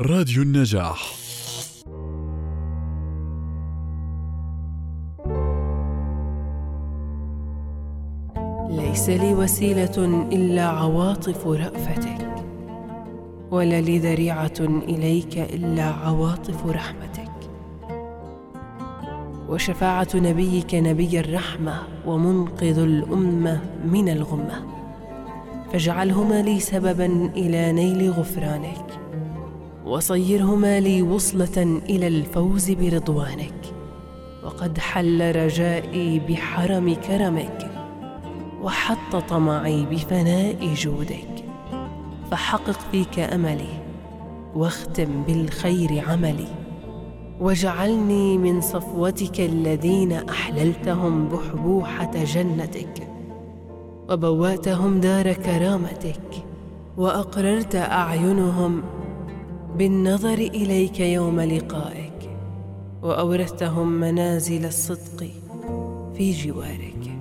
راديو النجاح. ليس لي وسيلة إلا عواطف رافتك ولا لي ذريعة إليك إلا عواطف رحمتك. وشفاعة نبيك نبي الرحمة ومنقذ الأمة من الغمة. فاجعلهما لي سببا إلى نيل غفرانك. وصيرهما لي وصلة إلى الفوز برضوانك. وقد حل رجائي بحرم كرمك وحط طمعي بفناء جودك. فحقق فيك أملي واختم بالخير عملي. واجعلني من صفوتك الذين أحللتهم بحبوحة جنتك. وبوأتهم دار كرامتك وأقررت أعينهم بالنظر إليك يوم لقائك وأورثتهم منازل الصدق في جوارك.